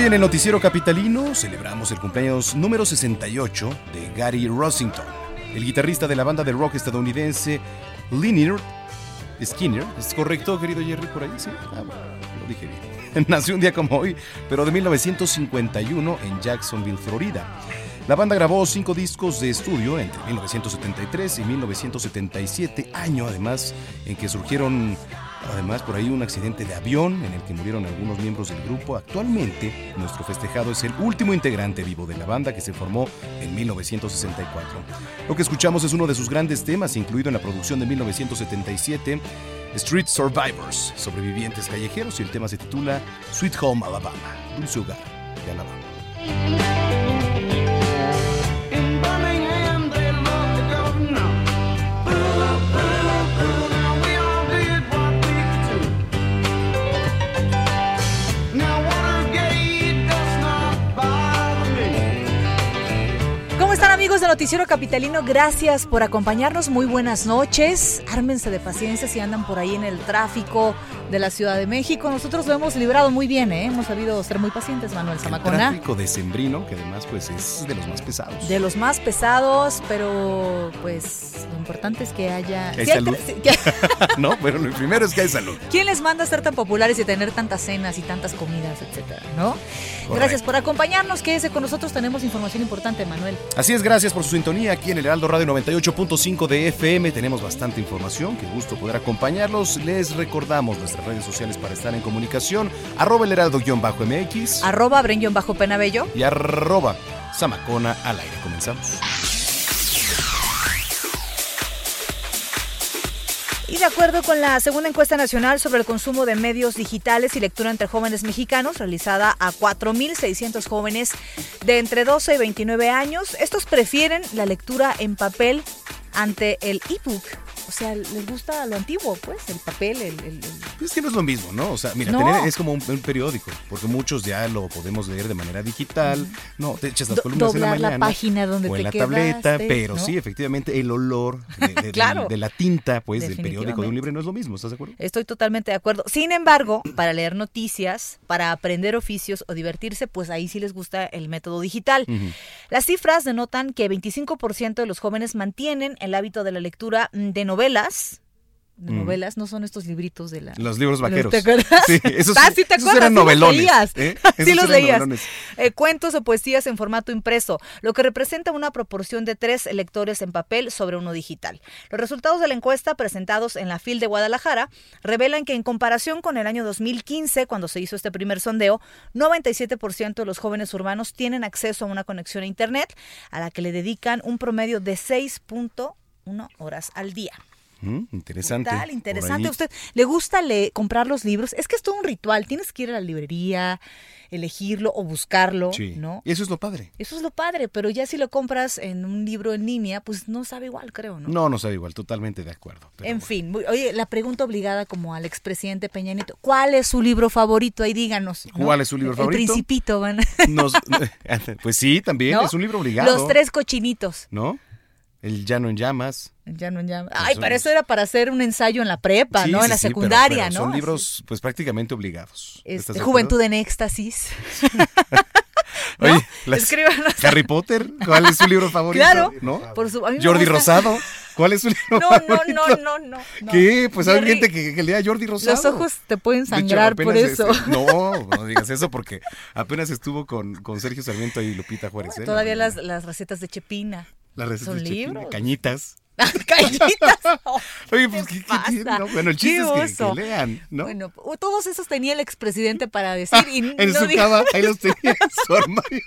Hoy en el Noticiero Capitalino celebramos el cumpleaños número 68 de Gary Rossington, el guitarrista de la banda de rock estadounidense Lynyrd Skinner. ¿Es correcto, querido Jerry, por ahí? Sí, ah, bueno, lo dije bien. Nació un día como hoy, pero de 1951 en Jacksonville, Florida. La banda grabó cinco discos de estudio entre 1973 y 1977, año además en que surgieron Además, por ahí un accidente de avión en el que murieron algunos miembros del grupo. Actualmente, nuestro festejado es el último integrante vivo de la banda que se formó en 1964. Lo que escuchamos es uno de sus grandes temas, incluido en la producción de 1977, Street Survivors, sobrevivientes callejeros, y el tema se titula Sweet Home Alabama, Dulce Hogar de Alabama. De Noticiero Capitalino? Gracias por acompañarnos. Muy buenas noches. Ármense de paciencia si andan por ahí en el tráfico de la Ciudad de México. Nosotros lo hemos librado muy bien, ¿eh? Hemos sabido ser muy pacientes, Manuel El Zamacona. tráfico decembrino, que además pues es de los más pesados. De los más pesados, pero pues lo importante es que haya... Que hay Sí, salud. no, bueno, lo primero es que hay salud. ¿Quién les manda a ser tan populares y tener tantas cenas y tantas comidas, etcétera, no? Correcto. Gracias por acompañarnos. Quédese con nosotros. Tenemos información importante, Manuel. Así es, gracias por su sintonía aquí en el Heraldo Radio 98.5 de FM. Tenemos bastante información, qué gusto poder acompañarlos. Les recordamos nuestras redes sociales para estar en comunicación, arroba el heraldo-mx Arroba bajo penabello. y arroba samacona al aire. Comenzamos. Y de acuerdo con la segunda encuesta nacional sobre el consumo de medios digitales y lectura entre jóvenes mexicanos, realizada a 4.600 jóvenes de entre 12 y 29 años, estos prefieren la lectura en papel ante el ebook. O sea, les gusta lo antiguo, pues, el papel, el... el- el- Es que no es lo mismo, ¿no? O sea, mira, No. tener- es como un, un periódico, porque muchos ya lo podemos leer de manera digital. No, te echas las Do- columnas en la doblar la mañana. página donde o en te la tableta, pero ¿no? sí, efectivamente, el olor de, Claro. de la tinta, pues, del periódico de un libro no es lo mismo, ¿estás de acuerdo? Estoy totalmente de acuerdo. Sin embargo, para leer noticias, para aprender oficios o divertirse, pues ahí sí les gusta el método digital. Las cifras denotan que 25% de los jóvenes mantienen el hábito de la lectura de novelas. De Mm. novelas, no son estos libritos de la... Los libros vaqueros. ¿Te acuerdas? Sí, esos, Ah, sí te esos eran sí los novelones. leías. ¿eh? Sí los leías. novelones. Eh, cuentos o poesías en formato impreso, lo que representa una proporción de tres lectores en papel sobre uno digital. Los resultados de la encuesta presentados en la FIL de Guadalajara revelan que en comparación con el año 2015, cuando se hizo este primer sondeo, 97% de los jóvenes urbanos tienen acceso a una conexión a Internet, a la que le dedican un promedio de 6.1 horas al día. Mm, interesante. Tal, interesante. ahí. ¿A usted le gusta le- comprar los libros? Es que es todo un ritual. Tienes que ir a la librería, elegirlo o buscarlo, Sí. ¿no? Y eso es lo padre. Eso es lo padre, pero ya si lo compras en un libro en línea, pues no sabe igual, creo, ¿no? No, no sabe igual, totalmente de acuerdo. en bueno. fin, oye, la pregunta obligada como al expresidente Peña Nieto, ¿cuál es su libro favorito? Ahí díganos. ¿no? ¿Cuál es su libro El favorito? Principito, van. Nos- pues sí, también ¿no? es un libro obligado. Los tres cochinitos. ¿No? El llano en llamas. Ya no llama. Ay, son pero los- eso era para hacer un ensayo en la prepa, Sí, ¿no? en la sí, pero- secundaria, pero ¿no? Son Así. libros, pues prácticamente obligados. Este, ¿Estás de Juventud acuerdo? en éxtasis. Oye, las-. Harry Potter, ¿cuál es su libro favorito? Claro. ¿No? Por su- Jordi Rosado, ¿cuál es su libro No, favorito? no, no, no, no. ¿Qué? Pues hay gente que, que lea Jordi Rosado. Los ojos te pueden hecho, sangrar por eso. no, no digas eso porque apenas estuvo con, con Sergio Sarmiento y Lupita Juárez. ¿eh? Todavía La- las, las recetas de Chepina. Las recetas son libros. Cañitas. Callitas. Oye, pues, ¿qué, qué no? Bueno, el chiste es que- que, lean, ¿no? Bueno, todos esos tenía el expresidente para decir y en no su dijo cama, ahí los tenía en su armario.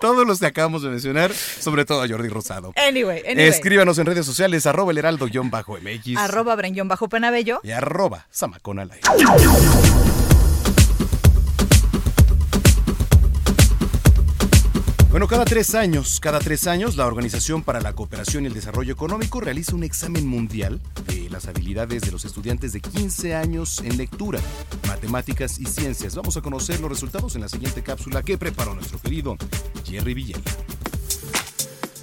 Todos los que acabamos de mencionar, sobre todo a Jordi Rosado. Anyway, anyway. Escríbanos en redes sociales, arroba el heraldo-mx Arroba Brenguión bajo penabello. y arroba samacón al aire. Bueno, cada tres años, cada tres años, la Organización para la Cooperación y el Desarrollo Económico realiza un examen mundial de las habilidades de los estudiantes de 15 años en lectura, matemáticas y ciencias. Vamos a conocer los resultados en la siguiente cápsula que preparó nuestro querido Jerry Villela.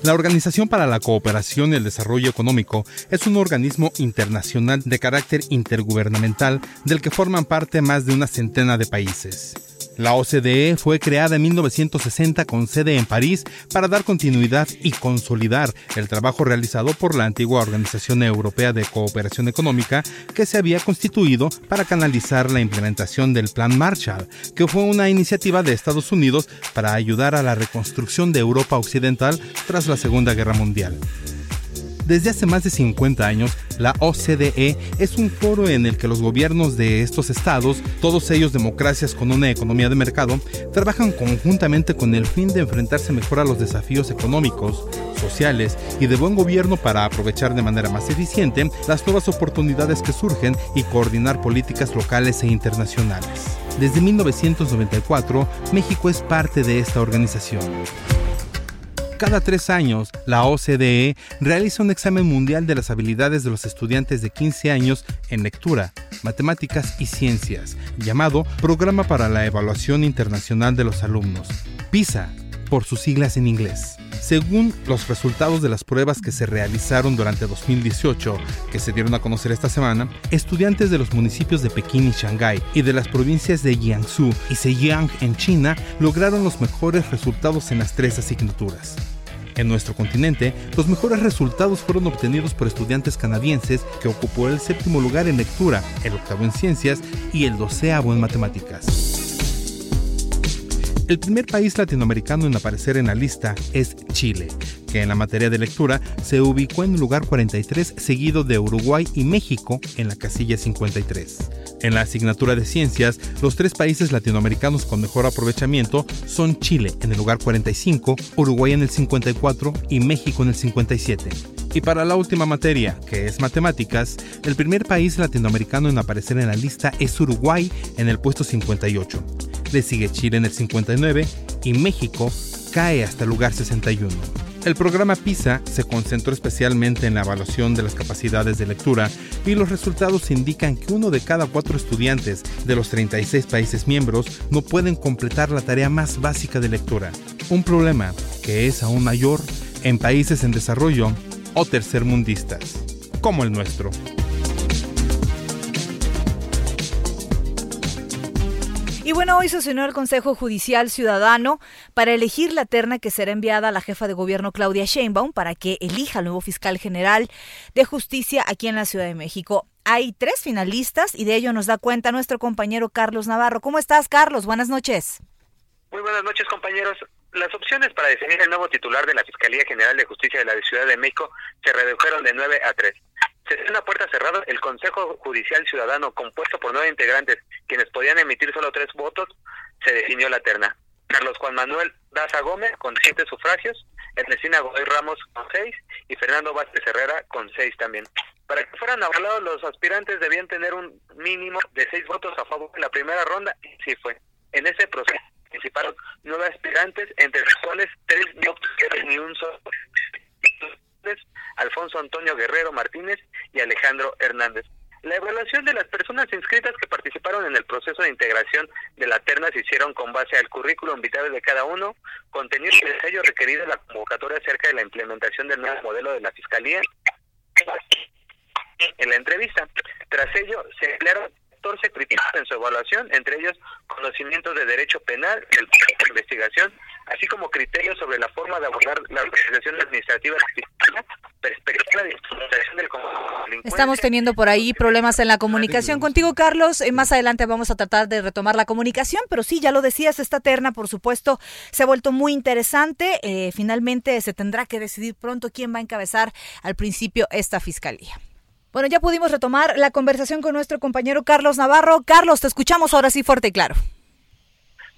La Organización para la Cooperación y el Desarrollo Económico es un organismo internacional de carácter intergubernamental del que forman parte más de una centena de países. La OCDE fue creada en 1960 con sede en París para dar continuidad y consolidar el trabajo realizado por la antigua Organización Europea de Cooperación Económica que se había constituido para canalizar la implementación del Plan Marshall, que fue una iniciativa de Estados Unidos para ayudar a la reconstrucción de Europa Occidental tras la Segunda Guerra Mundial. Desde hace más de 50 años, la OCDE es un foro en el que los gobiernos de estos estados, todos ellos democracias con una economía de mercado, trabajan conjuntamente con el fin de enfrentarse mejor a los desafíos económicos, sociales y de buen gobierno para aprovechar de manera más eficiente las nuevas oportunidades que surgen y coordinar políticas locales e internacionales. Desde 1994, México es parte de esta organización. Cada tres años, la OCDE realiza un examen mundial de las habilidades de los estudiantes de 15 años en lectura, matemáticas y ciencias, llamado Programa para la Evaluación Internacional de los Alumnos, PISA, por sus siglas en inglés. Según los resultados de las pruebas que se realizaron durante 2018, que se dieron a conocer esta semana, estudiantes de los municipios de Pekín y Shanghái y de las provincias de Jiangsu y Zhejiang en China lograron los mejores resultados en las tres asignaturas. En nuestro continente, los mejores resultados fueron obtenidos por estudiantes canadienses que ocupó el séptimo lugar en lectura, el octavo en ciencias y el doceavo en matemáticas. El primer país latinoamericano en aparecer en la lista es Chile, que en la materia de lectura se ubicó en el lugar 43 seguido de Uruguay y México en la casilla 53. En la asignatura de ciencias, los tres países latinoamericanos con mejor aprovechamiento son Chile en el lugar 45, Uruguay en el 54 y México en el 57. Y para la última materia, que es matemáticas, el primer país latinoamericano en aparecer en la lista es Uruguay en el puesto 58. Le sigue Chile en el 59 y México cae hasta el lugar 61. El programa PISA se concentró especialmente en la evaluación de las capacidades de lectura y los resultados indican que uno de cada cuatro estudiantes de los 36 países miembros no pueden completar la tarea más básica de lectura. Un problema que es aún mayor en países en desarrollo o tercermundistas, como el nuestro. Y bueno, hoy sesionó el Consejo Judicial Ciudadano para elegir la terna que será enviada a la jefa de gobierno Claudia Sheinbaum para que elija al nuevo fiscal general de justicia aquí en la Ciudad de México. Hay tres finalistas y de ello nos da cuenta nuestro compañero Carlos Navarro. ¿Cómo estás, Carlos? Buenas noches. Muy buenas noches, compañeros. Las opciones para definir el nuevo titular de la Fiscalía General de Justicia de la Ciudad de México se redujeron de 9 a 3. Se dio una puerta cerrada el Consejo Judicial Ciudadano, compuesto por nueve integrantes, quienes podían emitir solo tres votos, se definió la terna. Carlos Juan Manuel Daza Gómez, con siete sufragios, Ernestina Godoy Ramos con 6 y Fernando Vázquez Herrera con 6 también. Para que fueran avalados, los aspirantes debían tener un mínimo de 6 votos a favor en la primera ronda, y sí fue. En ese proceso participaron nueve aspirantes, entre los cuales tres no obtuvieron ni un solo. Alfonso Antonio Guerrero Martínez y Alejandro Hernández. La evaluación de las personas inscritas que participaron en el proceso de integración de la terna se hicieron con base al currículum vitae de cada uno, contenido el sello requerido en la convocatoria acerca de la implementación del nuevo modelo de la Fiscalía. En la entrevista, tras ello, se emplearon 14 criterios en su evaluación, entre ellos conocimientos de derecho penal, el de investigación, así como criterios sobre la forma de abordar la organización administrativa de la Fiscalía, perspectiva de instrumentación del Estamos teniendo por ahí problemas en la comunicación contigo, Carlos. Eh, más adelante vamos a tratar de retomar la comunicación, pero sí, ya lo decías, esta terna, por supuesto, se ha vuelto muy interesante. Eh, finalmente se tendrá que decidir pronto quién va a encabezar al principio esta fiscalía. Bueno, ya pudimos retomar la conversación con nuestro compañero Carlos Navarro. Carlos, te escuchamos ahora sí fuerte y claro.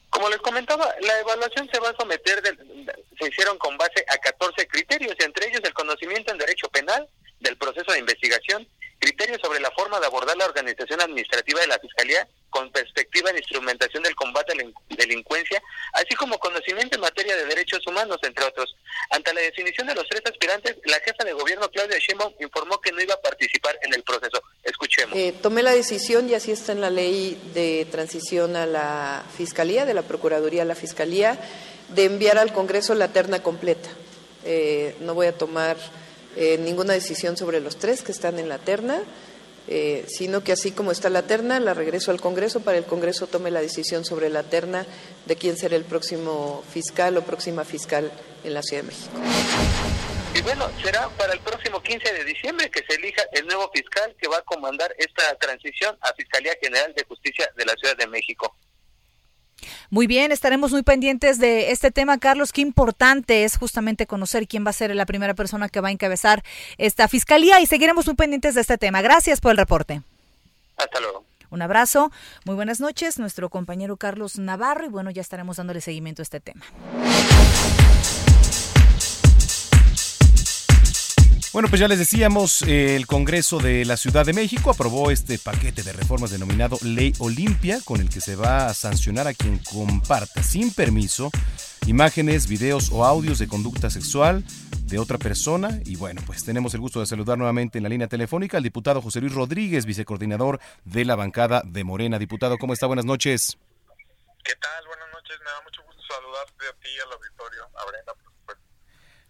Como les comentaba, la evaluación se va a someter, de- se hicieron con base a 14 criterios, entre ellos el conocimiento en derecho penal, del proceso de investigación, criterios sobre la forma de abordar la organización administrativa de la Fiscalía con perspectiva en instrumentación del combate a la in- delincuencia, así como conocimiento en materia de derechos humanos, entre otros. Ante la definición de los tres aspirantes, la jefa de gobierno, Claudia Sheinbaum, informó que no iba a participar en el proceso. Escuchemos. Eh, tomé la decisión, y así está en la ley de transición a la Fiscalía, de la Procuraduría a la Fiscalía, de enviar al Congreso la terna completa. Eh, no voy a tomar eh, ninguna decisión sobre los tres que están en la terna, eh, sino que así como está la terna, la regreso al Congreso para el Congreso tome la decisión sobre la terna de quién será el próximo fiscal o próxima fiscal en la Ciudad de México. Y bueno, será para el próximo 15 de diciembre que se elija el nuevo fiscal que va a comandar esta transición a Fiscalía General de Justicia de la Ciudad de México. Muy bien, estaremos muy pendientes de este tema, Carlos. Qué importante es justamente conocer quién va a ser la primera persona que va a encabezar esta fiscalía y seguiremos muy pendientes de este tema. Gracias por el reporte. Hasta luego. Un abrazo, muy buenas noches, nuestro compañero Carlos Navarro y bueno, ya estaremos dándole seguimiento a este tema. Bueno, pues ya les decíamos, el Congreso de la Ciudad de México aprobó este paquete de reformas denominado Ley Olimpia, con el que se va a sancionar a quien comparta sin permiso imágenes, videos o audios de conducta sexual de otra persona. Y bueno, pues tenemos el gusto de saludar nuevamente en la línea telefónica al diputado José Luis Rodríguez, vicecoordinador de la bancada de Morena. Diputado, ¿cómo está? Buenas noches. ¿Qué tal? Buenas noches. Me da mucho gusto saludarte a ti al auditorio, a Brenda.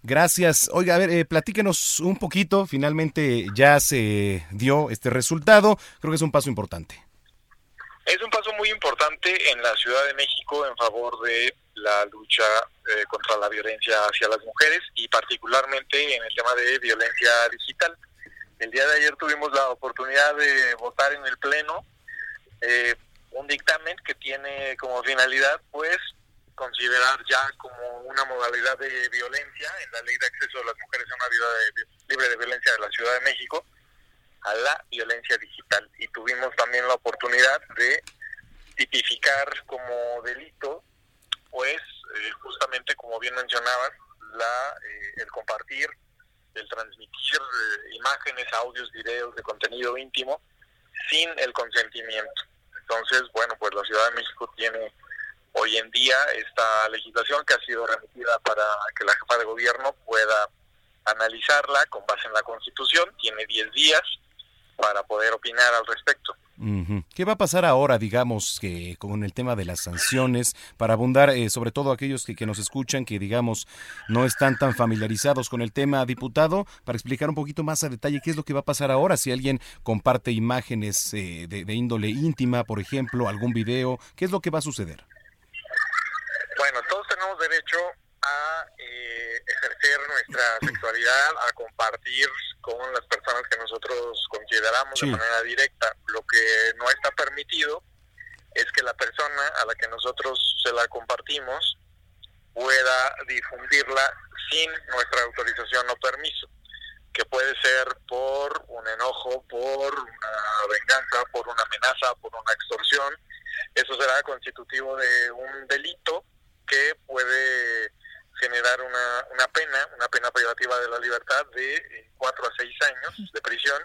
Gracias. Oiga, a ver, eh, platíquenos un poquito. Finalmente ya se dio este resultado. Creo que es un paso importante. Es un paso muy importante en la Ciudad de México en favor de la lucha eh, contra la violencia hacia las mujeres y particularmente en el tema de violencia digital. El día de ayer tuvimos la oportunidad de votar en el Pleno eh, un dictamen que tiene como finalidad, pues, considerar ya como una modalidad de violencia en la ley de acceso de las mujeres a una vida de- libre de violencia de la Ciudad de México a la violencia digital. Y tuvimos también la oportunidad de tipificar como delito pues eh, justamente como bien mencionabas la eh, el compartir el transmitir eh, imágenes audios videos de contenido íntimo sin el consentimiento. Entonces bueno pues la Ciudad de México tiene hoy en día esta legislación que ha sido remitida para que la jefa de gobierno pueda analizarla con base en la Constitución tiene 10 días para poder opinar al respecto. ¿Qué va a pasar ahora, digamos, que con el tema de las sanciones, para abundar, eh, sobre todo aquellos que, que nos escuchan, que digamos no están tan familiarizados con el tema, diputado, para explicar un poquito más a detalle qué es lo que va a pasar ahora si alguien comparte imágenes eh, de, de índole íntima, por ejemplo, algún video, qué es lo que va a suceder? Derecho a eh, ejercer nuestra sexualidad, a compartir con las personas que nosotros consideramos Sí. de manera directa. Lo que no está permitido es que la persona a la que nosotros se la compartimos pueda difundirla sin nuestra autorización o permiso, que puede ser por un enojo, por una venganza, por una amenaza, por una extorsión. Eso será constitutivo de un delito que puede generar una, una pena, una pena privativa de la libertad de eh, cuatro a seis años de prisión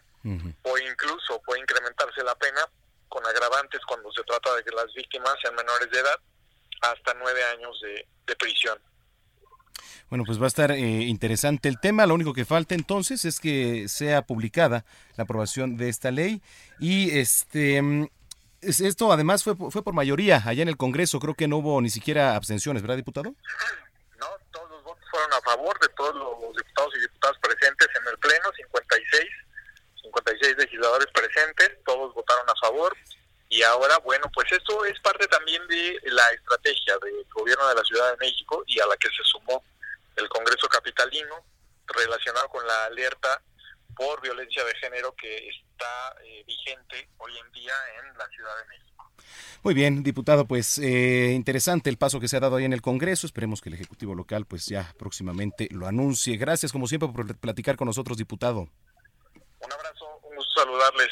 o incluso puede incrementarse la pena con agravantes cuando se trata de que las víctimas sean menores de edad hasta nueve años de, de prisión. Bueno, pues va a estar eh, interesante el tema. Lo único que falta entonces es que sea publicada la aprobación de esta ley. Y este mm, esto además fue, fue por mayoría allá en el Congreso. Creo que no hubo ni siquiera abstenciones, ¿verdad, diputado? ¿no? Todos los votos fueron a favor de todos los diputados y diputadas presentes en el Pleno, 56, 56 legisladores presentes, todos votaron a favor. Y ahora, bueno, pues esto es parte también de la estrategia del gobierno de la Ciudad de México y a la que se sumó el Congreso Capitalino relacionado con la alerta por violencia de género que está eh, vigente hoy en día en la Ciudad de México. Muy bien, diputado, pues eh, interesante el paso que se ha dado ahí en el Congreso. Esperemos que el Ejecutivo local pues ya próximamente lo anuncie. Gracias como siempre por platicar con nosotros, diputado. Un abrazo, un gusto saludarles.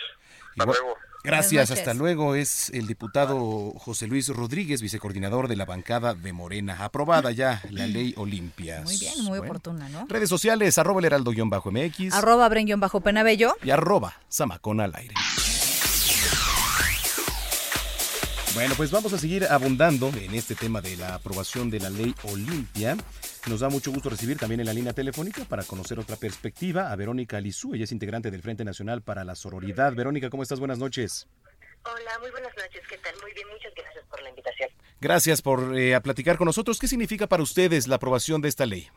Hasta Igual- luego. Gracias, hasta luego. Es el diputado José Luis Rodríguez, vicecoordinador de la bancada de Morena. Aprobada ya la ley Olimpia. Muy bien, muy oportuna, ¿no? Redes sociales, arroba el heraldo-mx Arroba bajo penabello. y arroba zamacón al aire. Bueno, pues vamos a seguir abundando en este tema de la aprobación de la ley Olimpia. Nos da mucho gusto recibir también en la línea telefónica para conocer otra perspectiva a Verónica Lizú. Ella es integrante del Frente Nacional para la Sororidad. Verónica, ¿cómo estás? Buenas noches. Hola, muy buenas noches. ¿Qué tal? Muy bien, muchas gracias por la invitación. Gracias por eh, a platicar con nosotros. ¿Qué significa para ustedes la aprobación de esta ley?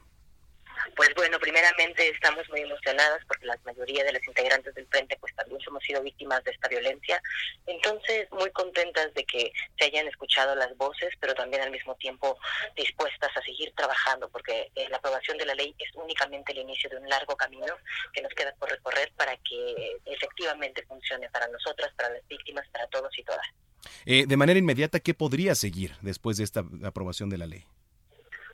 Pues bueno, primeramente estamos muy emocionadas porque la mayoría de los integrantes del frente pues también hemos sido víctimas de esta violencia. Entonces, muy contentas de que se hayan escuchado las voces, pero también al mismo tiempo dispuestas a seguir trabajando porque eh, la aprobación de la ley es únicamente el inicio de un largo camino que nos queda por recorrer para que efectivamente funcione para nosotras, para las víctimas, para todos y todas. Eh, de manera inmediata, ¿qué podría seguir después de esta aprobación de la ley?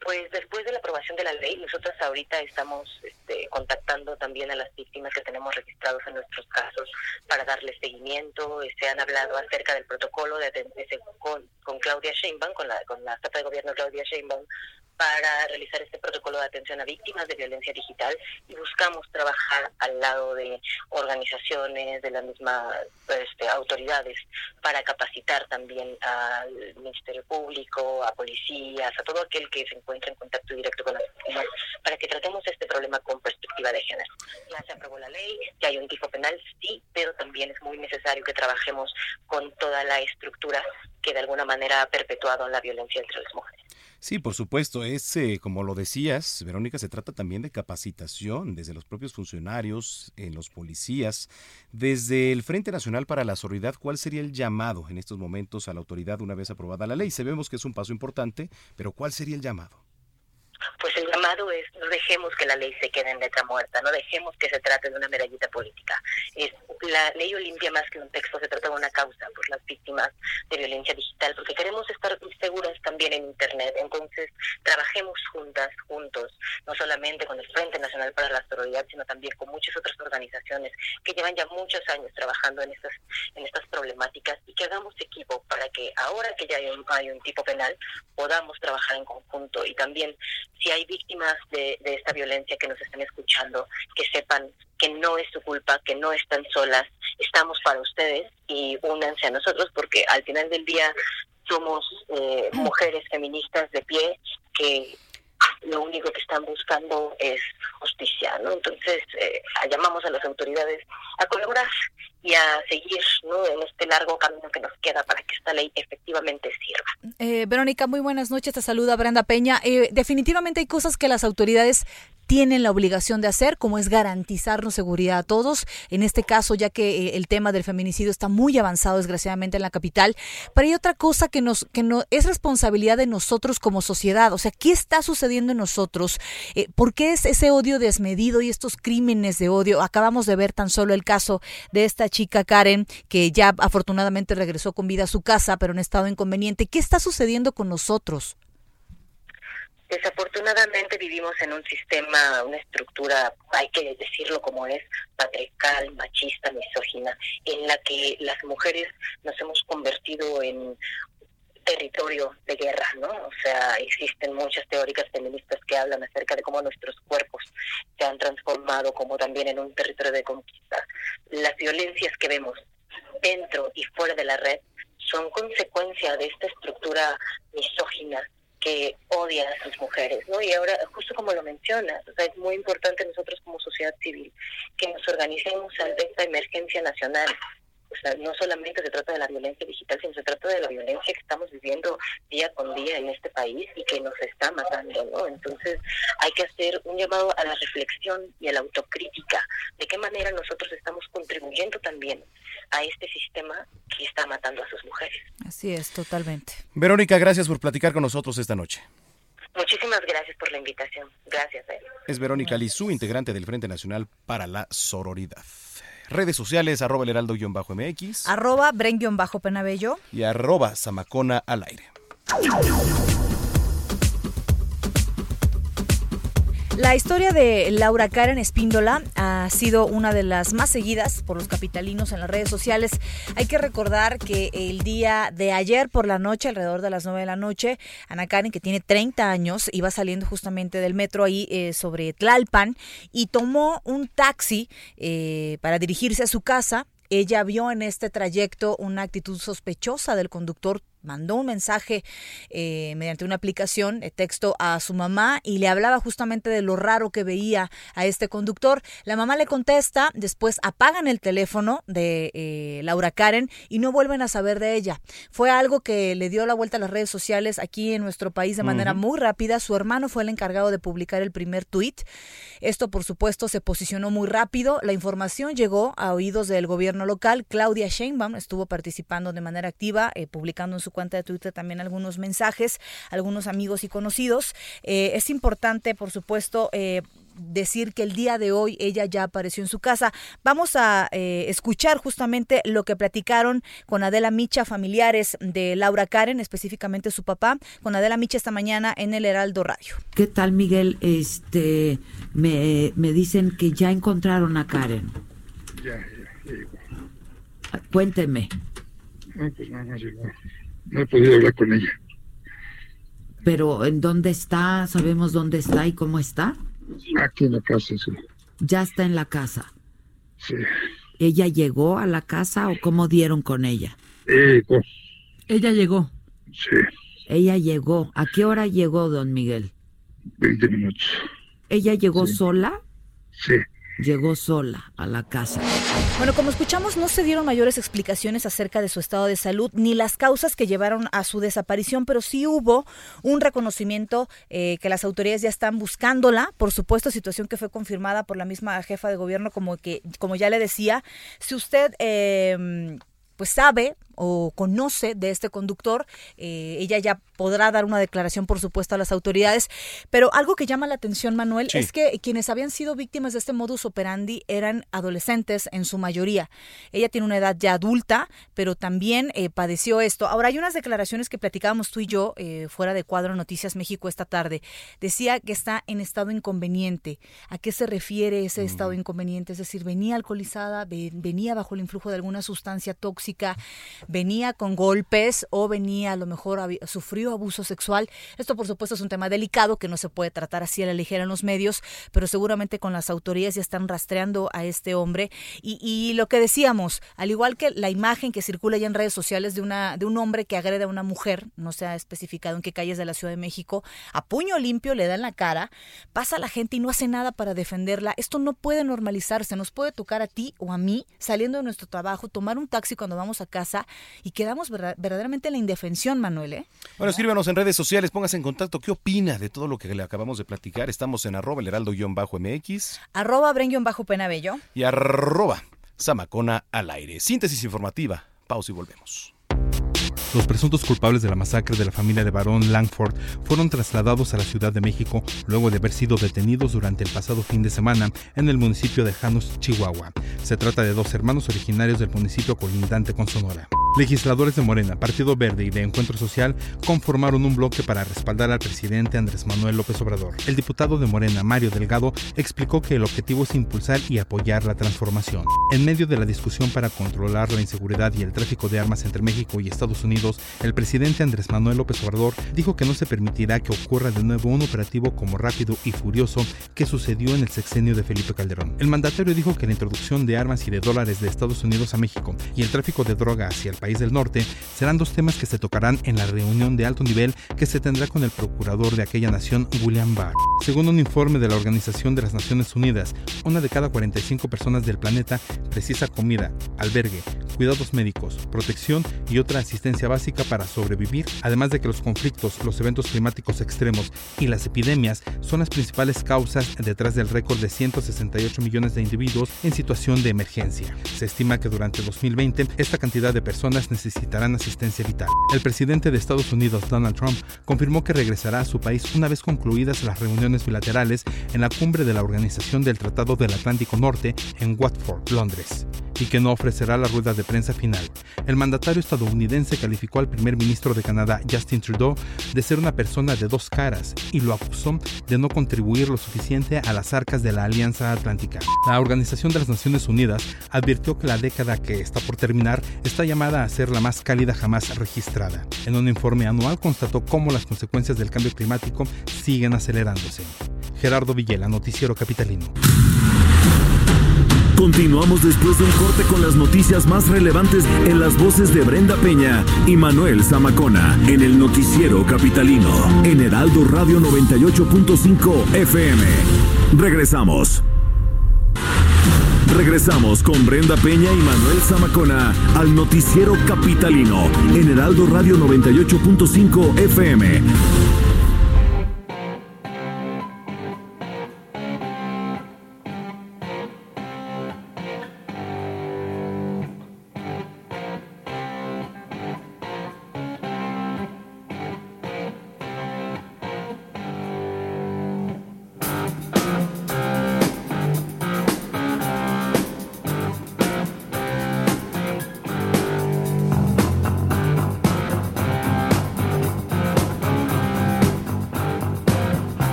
Pues después de la aprobación de la ley, nosotros ahorita estamos este, contactando también a las víctimas que tenemos registrados en nuestros casos para darles seguimiento. Se han hablado acerca del protocolo de atención con, con Claudia Sheinbaum, con la, con la jefa de gobierno Claudia Sheinbaum, para realizar este protocolo de atención a víctimas de violencia digital y buscamos trabajar al lado de organizaciones, de las mismas este, autoridades, para capacitar también al Ministerio Público, a policías, a todo aquel que encuentre en contacto directo con las víctimas, para que tratemos este problema con perspectiva de género. Ya se aprobó la ley, ya hay un tipo penal, sí, pero también es muy necesario que trabajemos con toda la estructura que de alguna manera ha perpetuado la violencia entre las mujeres. Sí, por supuesto, es eh, como lo decías, Verónica, se trata también de capacitación desde los propios funcionarios, en los policías, desde el Frente Nacional para la Sororidad, ¿cuál sería el llamado en estos momentos a la autoridad una vez aprobada la ley? Sabemos que es un paso importante, pero ¿cuál sería el llamado? Pues el llamado es no dejemos que la ley se quede en letra muerta, no dejemos que se trate de una medallita política. Es la ley Olimpia más que un texto se trata de una causa por las víctimas de violencia digital, porque queremos estar seguras también en internet. Entonces trabajemos juntas, juntos, no solamente con el Frente Nacional para la Sororidad, sino también con muchas otras organizaciones que llevan ya muchos años trabajando en estas en estas problemáticas y que hagamos equipo para que ahora que ya hay un, hay un tipo penal podamos trabajar en conjunto y también si hay víctimas de, de esta violencia que nos estén escuchando, que sepan que no es su culpa, que no están solas, estamos para ustedes y únanse a nosotros porque al final del día somos eh, mujeres feministas de pie que lo único que están buscando es justicia, ¿no? Entonces eh, llamamos a las autoridades a colaborar y a seguir ¿no? en este largo camino que nos queda para que esta ley efectivamente sirva. Eh, Verónica, muy buenas noches. Te saluda Brenda Peña. Eh, definitivamente hay cosas que las autoridades tienen la obligación de hacer, como es garantizarnos seguridad a todos. En este caso, ya que eh, el tema del feminicidio está muy avanzado, desgraciadamente, en la capital. Pero hay otra cosa que nos, que no es responsabilidad de nosotros como sociedad. O sea, ¿qué está sucediendo en nosotros? Eh, ¿Por qué es ese odio desmedido y estos crímenes de odio? Acabamos de ver tan solo el caso de esta chica Karen, que ya afortunadamente regresó con vida a su casa, pero en estado inconveniente. ¿Qué está sucediendo con nosotros? Desafortunadamente vivimos en un sistema, una estructura, hay que decirlo como es, patriarcal, machista, misógina, en la que las mujeres nos hemos convertido en territorio de guerra, ¿no? O sea, existen muchas teóricas feministas que hablan acerca de cómo nuestros cuerpos se han transformado como también en un territorio de conquista. Las violencias que vemos dentro y fuera de la red son consecuencia de esta estructura misógina que odia a sus mujeres, ¿no? Y ahora, justo como lo mencionas, o sea, es muy importante nosotros como sociedad civil que nos organicemos ante esta emergencia nacional. O sea, no solamente se trata de la violencia digital, sino se trata de la violencia que estamos viviendo día con día en este país y que nos está matando, ¿no? Entonces, hay que hacer un llamado a la reflexión y a la autocrítica de qué manera nosotros estamos contribuyendo también a este sistema que está matando a sus mujeres. Así es, totalmente. Verónica, gracias por platicar con nosotros esta noche. Muchísimas gracias por la invitación. Gracias. Es Verónica Lizú, integrante del Frente Nacional para la Sororidad. Redes sociales, arroba el heraldo-mx Arroba Bren-Penabello. y arroba Zamacona al aire. La historia de Laura Karen Espíndola ha sido una de las más seguidas por los capitalinos en las redes sociales. Hay que recordar que el día de ayer por la noche, alrededor de las 9 de la noche, Ana Karen, que tiene 30 años, iba saliendo justamente del metro ahí eh, sobre Tlalpan y tomó un taxi eh, para dirigirse a su casa. Ella vio en este trayecto una actitud sospechosa del conductor mandó un mensaje eh, mediante una aplicación de texto a su mamá y le hablaba justamente de lo raro que veía a este conductor. La mamá le contesta, después apagan el teléfono de eh, Laura Karen y no vuelven a saber de ella. Fue algo que le dio la vuelta a las redes sociales aquí en nuestro país de manera muy rápida. Su hermano fue el encargado de publicar el primer tuit. Esto, por supuesto, se posicionó muy rápido. La información llegó a oídos del gobierno local. Claudia Sheinbaum estuvo participando de manera activa, eh, publicando en su cuenta de Twitter también algunos mensajes, algunos amigos y conocidos. Eh, es importante, por supuesto, eh, decir que el día de hoy ella ya apareció en su casa. Vamos a eh, escuchar justamente lo que platicaron con Adela Micha, familiares de Laura Karen, específicamente su papá, con Adela Micha esta mañana en el Heraldo Radio. ¿Qué tal, Miguel? Este, me, me dicen que ya encontraron a Karen. Ya, ya, ya. Cuénteme, No, pues no, no. No he podido hablar con ella. pero ¿en dónde está? ¿Sabemos dónde está y cómo está? Aquí en la casa, sí. Ya está en la casa. Sí. ¿Ella llegó a la casa o cómo dieron con ella? Eh. Ella llegó. Sí, Ella llegó. ¿A qué hora llegó, don Miguel? 20 minutos. ¿Ella llegó Sí. sola? Sí. Llegó sola a la casa. Bueno, como escuchamos, no se dieron mayores explicaciones acerca de su estado de salud ni las causas que llevaron a su desaparición, pero sí hubo un reconocimiento eh, que las autoridades ya están buscándola. Por supuesto, situación que fue confirmada por la misma jefa de gobierno, como que, como ya le decía, si usted eh, pues sabe o conoce de este conductor, eh, ella ya podrá dar una declaración, por supuesto, a las autoridades. Pero algo que llama la atención, Manuel, Sí. es que quienes habían sido víctimas de este modus operandi eran adolescentes en su mayoría. Ella tiene una edad ya adulta, pero también eh, padeció esto. Ahora, hay unas declaraciones que platicábamos tú y yo eh, fuera de cuadro Noticias México esta tarde. Decía que está en estado inconveniente. ¿A qué se refiere ese estado inconveniente? Es decir, venía alcoholizada, ve- venía bajo el influjo de alguna sustancia tóxica, venía con golpes o venía a lo mejor sufrió abuso sexual. Esto por supuesto es un tema delicado que no se puede tratar así a la ligera en los medios, pero seguramente con las autoridades ya están rastreando a este hombre. Y, y lo que decíamos, al igual que la imagen que circula ya en redes sociales de, una, de un hombre que agrede a una mujer, no se ha especificado en qué calles de la Ciudad de México, a puño limpio le da en la cara, pasa la gente y no hace nada para defenderla. Esto no puede normalizarse, nos puede tocar a ti o a mí saliendo de nuestro trabajo, tomar un taxi cuando vamos a casa y quedamos verda- verdaderamente en la indefensión, Manuel. ¿eh? Bueno, escríbanos en redes sociales, póngase en contacto. ¿Qué opina de todo lo que le acabamos de platicar? Estamos en arroba el heraldo-mx Arroba bajo penabello. y arroba Zamacona al aire. Síntesis informativa. Pausa y volvemos. Los presuntos culpables de la masacre de la familia de Barón Langford fueron trasladados a la Ciudad de México luego de haber sido detenidos durante el pasado fin de semana en el municipio de Janos, Chihuahua. Se trata de dos hermanos originarios del municipio colindante con Sonora. Legisladores de Morena, Partido Verde y de Encuentro Social conformaron un bloque para respaldar al presidente Andrés Manuel López Obrador. El diputado de Morena, Mario Delgado, explicó que el objetivo es impulsar y apoyar la transformación. En medio de la discusión para controlar la inseguridad y el tráfico de armas entre México y Estados Unidos, El presidente Andrés Manuel López Obrador dijo que no se permitirá que ocurra de nuevo un operativo como rápido y furioso que sucedió en el sexenio de Felipe Calderón. El mandatario dijo que la introducción de armas y de dólares de Estados Unidos a México y el tráfico de droga hacia el país del norte serán dos temas que se tocarán en la reunión de alto nivel que se tendrá con el procurador de aquella nación, William Barr. Según un informe de la Organización de las Naciones Unidas, una de cada 45 personas del planeta precisa comida, albergue, cuidados médicos, protección y otra asistencia básica para sobrevivir, además de que los conflictos, los eventos climáticos extremos y las epidemias son las principales causas detrás del récord de 168 millones de individuos en situación de emergencia. Se estima que durante 2020 esta cantidad de personas necesitarán asistencia vital. El presidente de Estados Unidos, Donald Trump, confirmó que regresará a su país una vez concluidas las reuniones bilaterales en la cumbre de la Organización del Tratado del Atlántico Norte en Watford, Londres y que no ofrecerá la rueda de prensa final. El mandatario estadounidense calificó al primer ministro de Canadá, Justin Trudeau, de ser una persona de dos caras y lo acusó de no contribuir lo suficiente a las arcas de la Alianza Atlántica. La Organización de las Naciones Unidas advirtió que la década que está por terminar está llamada a ser la más cálida jamás registrada. En un informe anual constató cómo las consecuencias del cambio climático siguen acelerándose. Gerardo Villela, Noticiero Capitalino. Continuamos después de un corte con las noticias más relevantes en las voces de Brenda Peña y Manuel Zamacona en el noticiero capitalino en Heraldo Radio 98.5 FM. Regresamos. Regresamos con Brenda Peña y Manuel Zamacona al noticiero capitalino en Heraldo Radio 98.5 FM.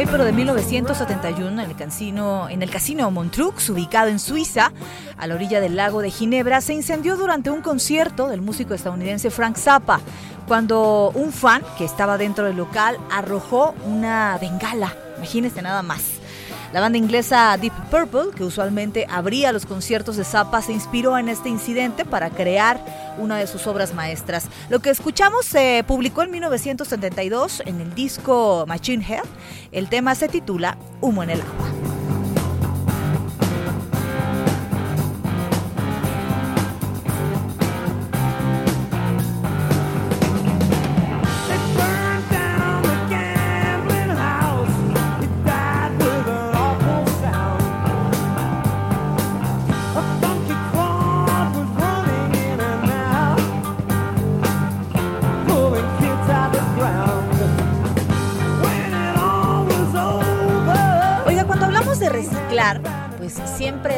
Hoy, pero de 1971, en el casino, en el casino Montreux, ubicado en Suiza, a la orilla del lago de Ginebra, se incendió durante un concierto del músico estadounidense Frank Zappa, cuando un fan que estaba dentro del local arrojó una bengala. Imagínense nada más. La banda inglesa Deep Purple, que usualmente abría los conciertos de Zappa, se inspiró en este incidente para crear una de sus obras maestras. Lo que escuchamos se publicó en 1972 en el disco Machine Head. El tema se titula Humo en el agua.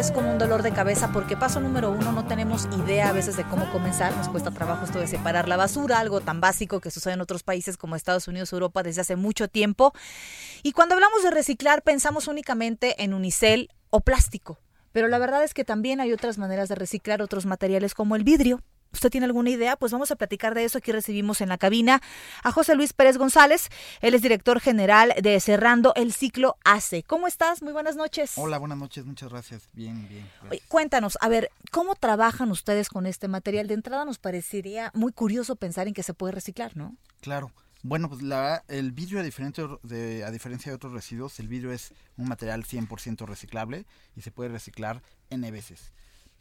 Es como un dolor de cabeza porque paso número uno, no tenemos idea a veces de cómo comenzar, nos cuesta trabajo esto de separar la basura, algo tan básico que sucede en otros países como Estados Unidos, Europa desde hace mucho tiempo. Y cuando hablamos de reciclar pensamos únicamente en unicel o plástico, pero la verdad es que también hay otras maneras de reciclar otros materiales como el vidrio. ¿Usted tiene alguna idea? Pues vamos a platicar de eso. Aquí recibimos en la cabina a José Luis Pérez González. Él es director general de Cerrando el Ciclo ACE. ¿Cómo estás? Muy buenas noches. Hola, buenas noches, muchas gracias. Bien, bien. Oye, cuéntanos, a ver, ¿cómo trabajan ustedes con este material? De entrada nos parecería muy curioso pensar en que se puede reciclar, ¿no? Claro. Bueno, pues la, el vidrio, a diferencia de, a diferencia de otros residuos, el vidrio es un material 100% reciclable y se puede reciclar N veces.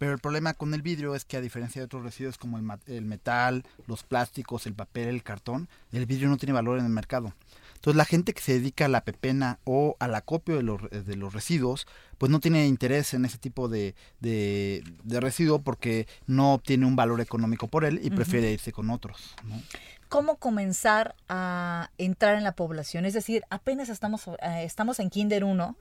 Pero el problema con el vidrio es que a diferencia de otros residuos como el, el metal, los plásticos, el papel, el cartón, el vidrio no tiene valor en el mercado. Entonces la gente que se dedica a la pepena o al acopio de los, de los residuos, pues no tiene interés en ese tipo de, de, de residuo porque no obtiene un valor económico por él y prefiere irse con otros. ¿no? Cómo comenzar a entrar en la población. Es decir, apenas estamos, eh, estamos en Kinder 1,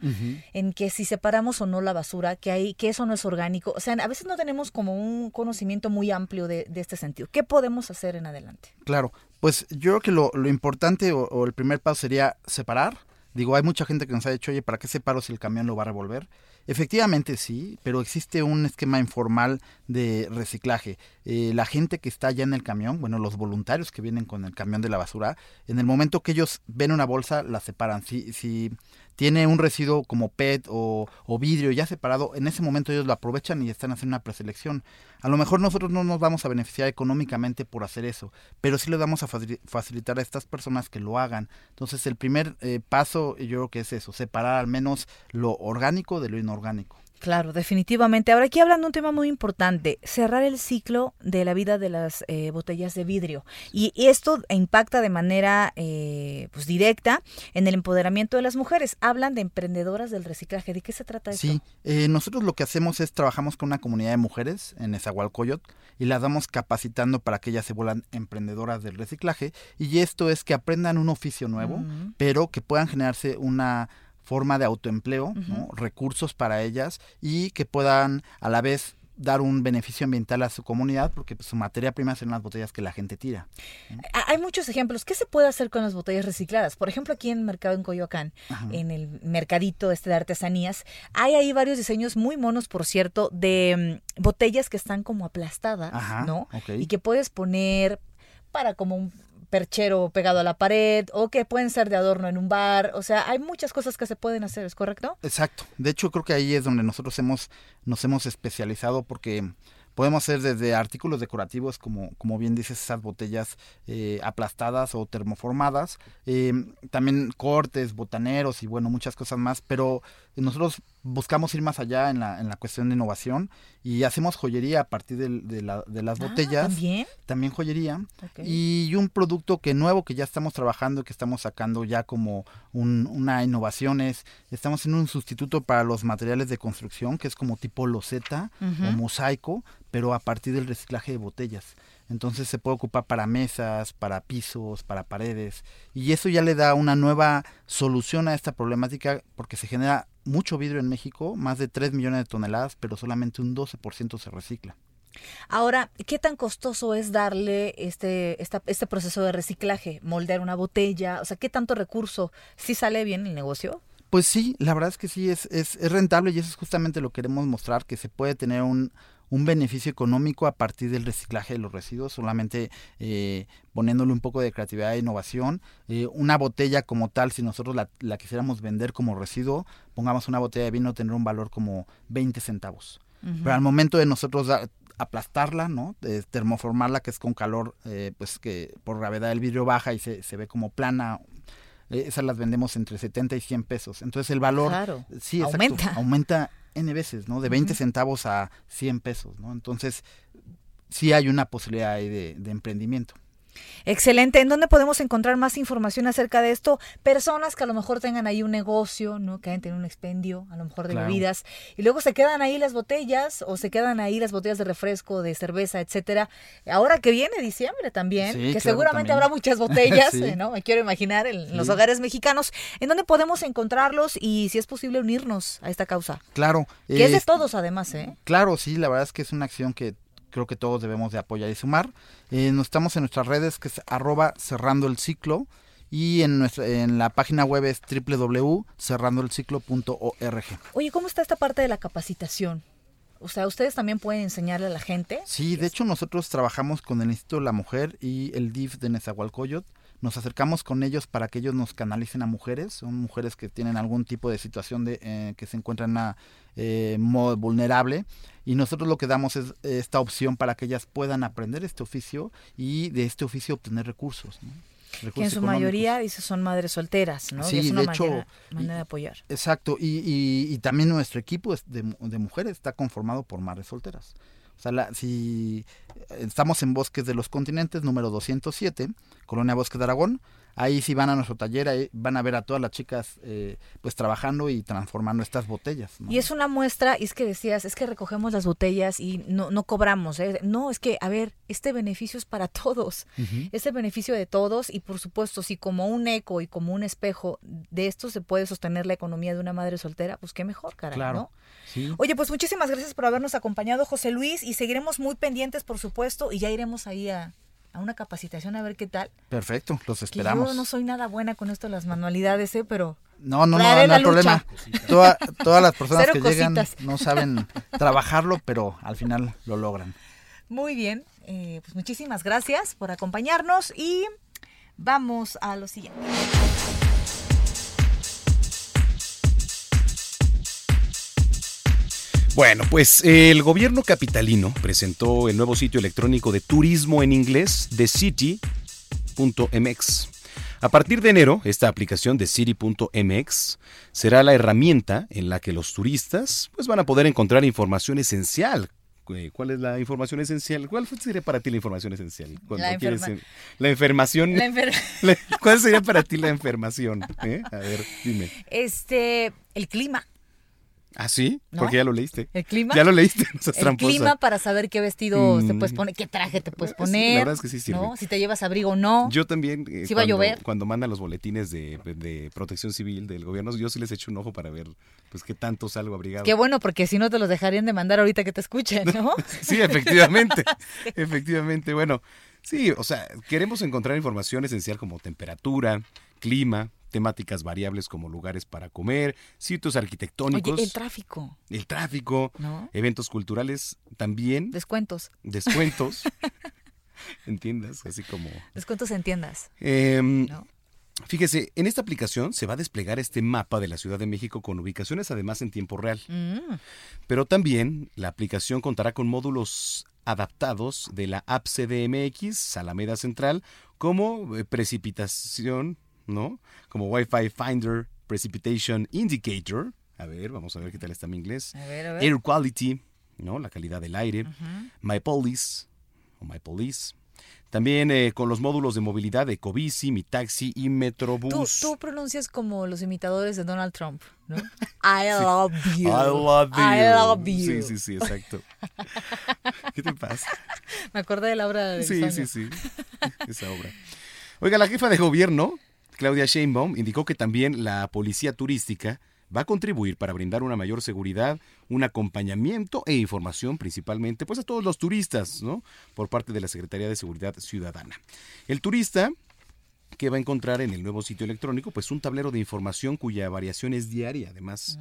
en que si separamos o no la basura, que, hay, que eso no es orgánico. O sea, a veces no tenemos como un conocimiento muy amplio de, de este sentido. ¿Qué podemos hacer en adelante? Claro, pues yo creo que lo, lo importante o, o el primer paso sería separar. Digo, hay mucha gente que nos ha dicho, oye, ¿para qué separo si el camión lo va a revolver? Efectivamente sí, pero existe un esquema informal de reciclaje. Eh, la gente que está ya en el camión, bueno, los voluntarios que vienen con el camión de la basura, en el momento que ellos ven una bolsa, la separan. Si, si tiene un residuo como PET o, vidrio ya separado, en ese momento ellos lo aprovechan y están haciendo una preselección. A lo mejor nosotros no nos vamos a beneficiar económicamente por hacer eso, pero sí le vamos a facil- facilitar a estas personas que lo hagan. Entonces el primer eh, paso yo creo que es eso, separar al menos lo orgánico de lo inorgánico. Claro, definitivamente. Ahora aquí hablan de un tema muy importante, cerrar el ciclo de la vida de las eh, botellas de vidrio. Y esto impacta de manera pues pues directa en el empoderamiento de las mujeres. Hablan de emprendedoras del reciclaje. ¿De qué se trata esto? Sí, eh, nosotros lo que hacemos es trabajamos con una comunidad de mujeres en Esahualcoyot y las damos capacitando para que ellas se vuelvan emprendedoras del reciclaje y esto es que aprendan un oficio nuevo, Mm. pero que puedan generarse una forma de autoempleo, ¿no? recursos para ellas y que puedan a la vez dar un beneficio ambiental a su comunidad porque pues, su materia prima son las botellas que la gente tira. Ha- Hay muchos ejemplos. ¿Qué se puede hacer con las botellas recicladas? Por ejemplo, aquí en el mercado en Coyoacán, en el mercadito este de artesanías, hay ahí varios diseños muy monos, por cierto, de mm, botellas que están como aplastadas, Ajá, ¿no? Y que puedes poner para como un perchero pegado a la pared o que pueden ser de adorno en un bar. O sea, hay muchas cosas que se pueden hacer, ¿es correcto? Exacto. De hecho, creo que ahí es donde nosotros hemos, nos hemos especializado porque podemos hacer desde artículos decorativos, como, como bien dices, esas botellas eh, aplastadas o termoformadas, eh, también cortes, botaneros y bueno, muchas cosas más, pero nosotros buscamos ir más allá en la, en la cuestión de innovación y hacemos joyería a partir del- de, la- de las Ah, botellas. ¿también? También joyería. Ok. Y un producto que nuevo que ya estamos trabajando, que estamos sacando ya como un- una innovación es, estamos en un sustituto para los materiales de construcción, que es como tipo loseta o Ujú. mosaico, pero a partir del reciclaje de botellas. Entonces se puede ocupar para mesas, para pisos, para paredes. Y eso ya le da una nueva solución a esta problemática porque se genera mucho vidrio en México, más de 3 millones de toneladas, pero solamente un 12% se recicla. Ahora, ¿qué tan costoso es darle este, esta- este proceso de reciclaje? Moldear una botella, o sea, ¿qué tanto recurso? ¿Sí sale bien el negocio? Pues sí, la verdad es que sí, es, es, es rentable y eso es justamente lo que queremos mostrar, que se puede tener un, un beneficio económico a partir del reciclaje de los residuos, solamente eh, poniéndole un poco de creatividad e innovación. Eh, una botella como tal, si nosotros la, la quisiéramos vender como residuo, pongamos una botella de vino, tendría un valor como 20 centavos. Pero al momento de nosotros da- aplastarla, ¿no? De termoformarla, que es con calor, eh, pues que por gravedad el vidrio baja y se, se ve como plana. eh, esas las vendemos entre 70 y 100 pesos. Entonces el valor Claro, sí, exacto, aumenta. N veces, ¿no? De 20 Ujú. centavos a 100 pesos, ¿no? Entonces sí hay una posibilidad ahí de, de emprendimiento. Excelente. ¿En dónde podemos encontrar más información acerca de esto? Personas que a lo mejor tengan ahí un negocio, ¿no? Que hayan tenido un expendio, a lo mejor de Claro. bebidas, y luego se quedan ahí las botellas, o se quedan ahí las botellas de refresco, de cerveza, etcétera. Ahora que viene diciembre también, Sí, que claro, seguramente también. habrá muchas botellas, Sí. eh, ¿no? Me quiero imaginar en los hogares mexicanos. ¿En dónde podemos encontrarlos y si es posible unirnos a esta causa? Claro. Que es de es- todos además, ¿eh? Claro, sí, la verdad es que es una acción que creo que todos debemos de apoyar y sumar. Eh, nos estamos en nuestras redes que es arroba cerrando el ciclo y en nuestra en la página web es www.cerrandoelciclo.org. Oye, ¿cómo está esta parte de la capacitación? O sea, ¿ustedes también pueden enseñarle a la gente? Sí, de hecho nosotros trabajamos con el Instituto de la Mujer y el DIF de Nezahualcóyotl. Nos acercamos con ellos para que ellos nos canalicen a mujeres. Son mujeres que tienen algún tipo de situación de eh, que se encuentran en una, eh, modo vulnerable. Y nosotros lo que damos es esta opción para que ellas puedan aprender este oficio y de este oficio obtener recursos. ¿no? Que en su económicos. mayoría, dice, son madres solteras, ¿no? Sí, Y es una de manera, de apoyar. Exacto, y, y- y también nuestro equipo de, de mujeres está conformado por madres solteras. O sea, la- si eh, estamos en Bosques de los Continentes, número 207, Colonia Bosque de Aragón, Ahí sí van a nuestro taller, ahí van a ver a todas las chicas eh, pues trabajando y transformando estas botellas. ¿no? Y es una muestra, y es que decías, es que recogemos las botellas y no, no cobramos. ¿eh? No, es que, a ver, este beneficio es para todos. Ujú. Este beneficio de todos y por supuesto, si como un eco y como un espejo de esto se puede sostener la economía de una madre soltera, pues qué mejor, caray, Claro. ¿no? Sí. Oye, pues muchísimas gracias por habernos acompañado, José Luis, y seguiremos muy pendientes, por supuesto, y ya iremos ahí a, a una capacitación a ver qué tal. Perfecto, los Que esperamos. yo no soy nada buena con esto de las manualidades, ¿eh? Pero No, no, no, no hay problema. Toda- todas las personas Cero que llegan no saben trabajarlo, pero al final lo logran. Muy bien, eh, pues muchísimas gracias por acompañarnos y vamos a lo siguiente. Bueno, pues el gobierno capitalino presentó el nuevo sitio electrónico de turismo en inglés, thecity.mx. A partir de enero, esta aplicación de City.mx será la herramienta en la que los turistas pues, van a poder encontrar información esencial. Eh, ¿Cuál es la información esencial? ¿Cuál sería para ti la información esencial? Cuando La quieres enferma- la enfermación. La enfer- ¿Cuál sería para ti la enfermación? eh? A ver, dime. Este, el clima. ¿Ah, sí? ¿No? Porque ya lo leíste. ¿El clima? Ya lo leíste, no seas El tramposa. clima para saber qué vestido te Mm. puedes poner, qué traje te puedes Sí, poner. la verdad es que sí sirve. ¿no? Si te llevas abrigo o no. Yo también, eh, ¿Sí va a llover? cuando mandan los boletines de, de protección civil del gobierno, yo sí les echo un ojo para ver pues qué tanto salgo abrigado. Qué bueno, porque si no te los dejarían de mandar ahorita que te escuchen, ¿no? Sí, efectivamente. efectivamente. Bueno, sí, o sea, queremos encontrar información esencial como temperatura, clima, temáticas variables como lugares para comer, sitios arquitectónicos, Oye, el tráfico, el tráfico, ¿no? eventos culturales también, Descuentos. descuentos, entiendas, así como Descuentos en tiendas. Em, ¿No? Fíjese, en esta aplicación se va a desplegar este mapa de la Ciudad de México con ubicaciones además en tiempo real. Mm. Pero también la aplicación contará con módulos adaptados de la app CDMX, Alameda Central, como eh, precipitación, ¿no? Como Wi-Fi Finder, Precipitation Indicator. A ver, vamos a ver qué tal está mi inglés. A ver, a ver. Air Quality, ¿no? La calidad del aire. My Police o My Police. También eh, con los módulos de movilidad de Ecobici, Mi Taxi y Tú, Metrobús. tú pronuncias como los imitadores de Donald Trump, ¿no? I love you. I love you. I love you. Sí, sí, sí, exacto. ¿Qué te pasa? Me acordé de la obra de Sí, sí, sí. Esa obra. Oiga, la jefa de gobierno, Claudia Sheinbaum, indicó que también la policía turística va a contribuir para brindar una mayor seguridad, un acompañamiento e información principalmente pues a todos los turistas, ¿no? Por parte de la Secretaría de Seguridad Ciudadana. El turista que va a encontrar en el nuevo sitio electrónico, pues un tablero de información cuya variación es diaria, además,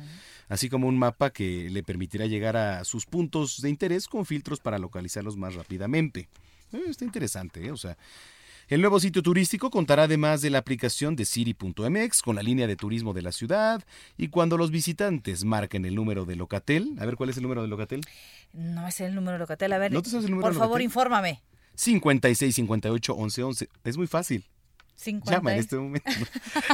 así como un mapa que le permitirá llegar a sus puntos de interés con filtros para localizarlos más rápidamente. Eh, está interesante, ¿eh? o sea, el nuevo sitio turístico contará además de la aplicación de City.mx con la línea de turismo de la ciudad y cuando los visitantes marquen el número de Locatel, a ver cuál es el número de Locatel, No me sé el número de Locatel. A ver, ¿No te sabes el número por de favor, Locatel? infórmame. 56 58 11 11, es muy fácil. 50 Llama en es- este momento.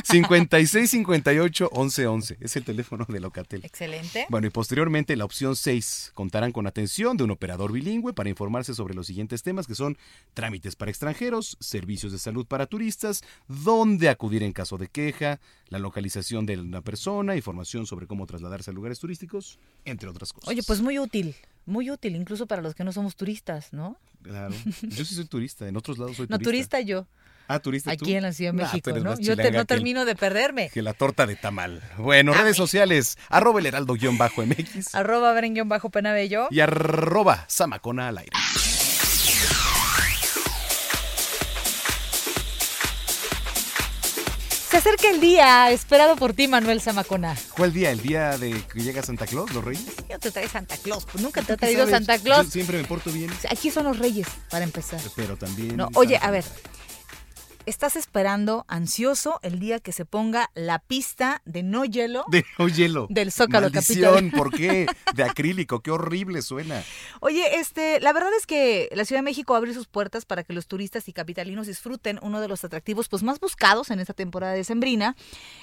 56 58 11 11. Es el teléfono de Locatel. Excelente. Bueno, y posteriormente la opción 6 contarán con atención de un operador bilingüe para informarse sobre los siguientes temas que son trámites para extranjeros, servicios de salud para turistas, dónde acudir en caso de queja, la localización de una persona, información sobre cómo trasladarse a lugares turísticos, entre otras cosas. Oye, pues muy útil, muy útil, incluso para los que no somos turistas, ¿no? Claro. Yo sí soy turista, en otros lados soy No, turista yo. Ah, turista tú. Aquí en la Ciudad de Nah, tú México, ¿no? Yo te- no el- termino de perderme. Que la torta de tamal. Bueno, redes sociales, arroba el heraldo-mx Arroba beren bajo penabello. y arroba samacona al aire. Se acerca el día esperado por ti, Manuel Zamacona. ¿Cuál día? ¿El día de que llega Santa Claus, los reyes? Yo te trae Santa Claus, pues nunca te ha ¿Qué traído? Santa Claus. Yo siempre me porto bien, Aquí son los reyes, para empezar. pero también... No, oye, a ver. Estás esperando, ansioso, el día que se ponga la pista de no hielo De no hielo. del Zócalo Maldición, Capital. ¿por qué? De acrílico, qué horrible suena. Oye, este, la verdad es que la Ciudad de México va a abrir sus puertas para que los turistas y capitalinos disfruten uno de los atractivos pues más buscados en esta temporada de sembrina.